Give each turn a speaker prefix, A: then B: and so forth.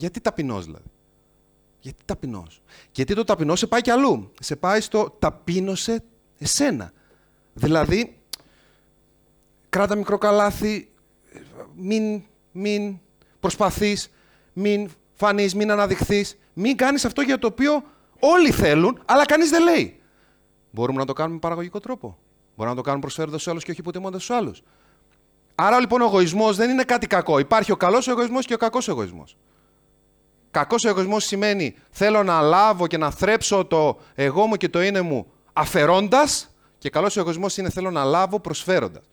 A: Γιατί ταπεινός δηλαδή. Γιατί ταπεινός. Γιατί το ταπεινό σε πάει κι αλλού. Σε πάει στο ταπείνωσε εσένα. Δηλαδή, κράτα μικρό καλάθι, μην, μην προσπαθείς, μην φανείς, μην αναδειχθείς, μην κάνεις αυτό για το οποίο όλοι θέλουν, αλλά κανείς δεν λέει. Μπορούμε να το κάνουμε με παραγωγικό τρόπο. Μπορούμε να το κάνουμε προσφέροντας στους άλλους και όχι υποτιμώντας τους άλλους. Άρα λοιπόν ο εγωισμός δεν είναι κάτι κακό. Υπάρχει ο καλός εγωισμός και ο κακός εγωισμός. Κακός εγωισμός σημαίνει θέλω να λάβω και να θρέψω το εγώ μου και το είναι μου αφαιρώντας. Και καλός εγωισμός είναι θέλω να λάβω προσφέροντας.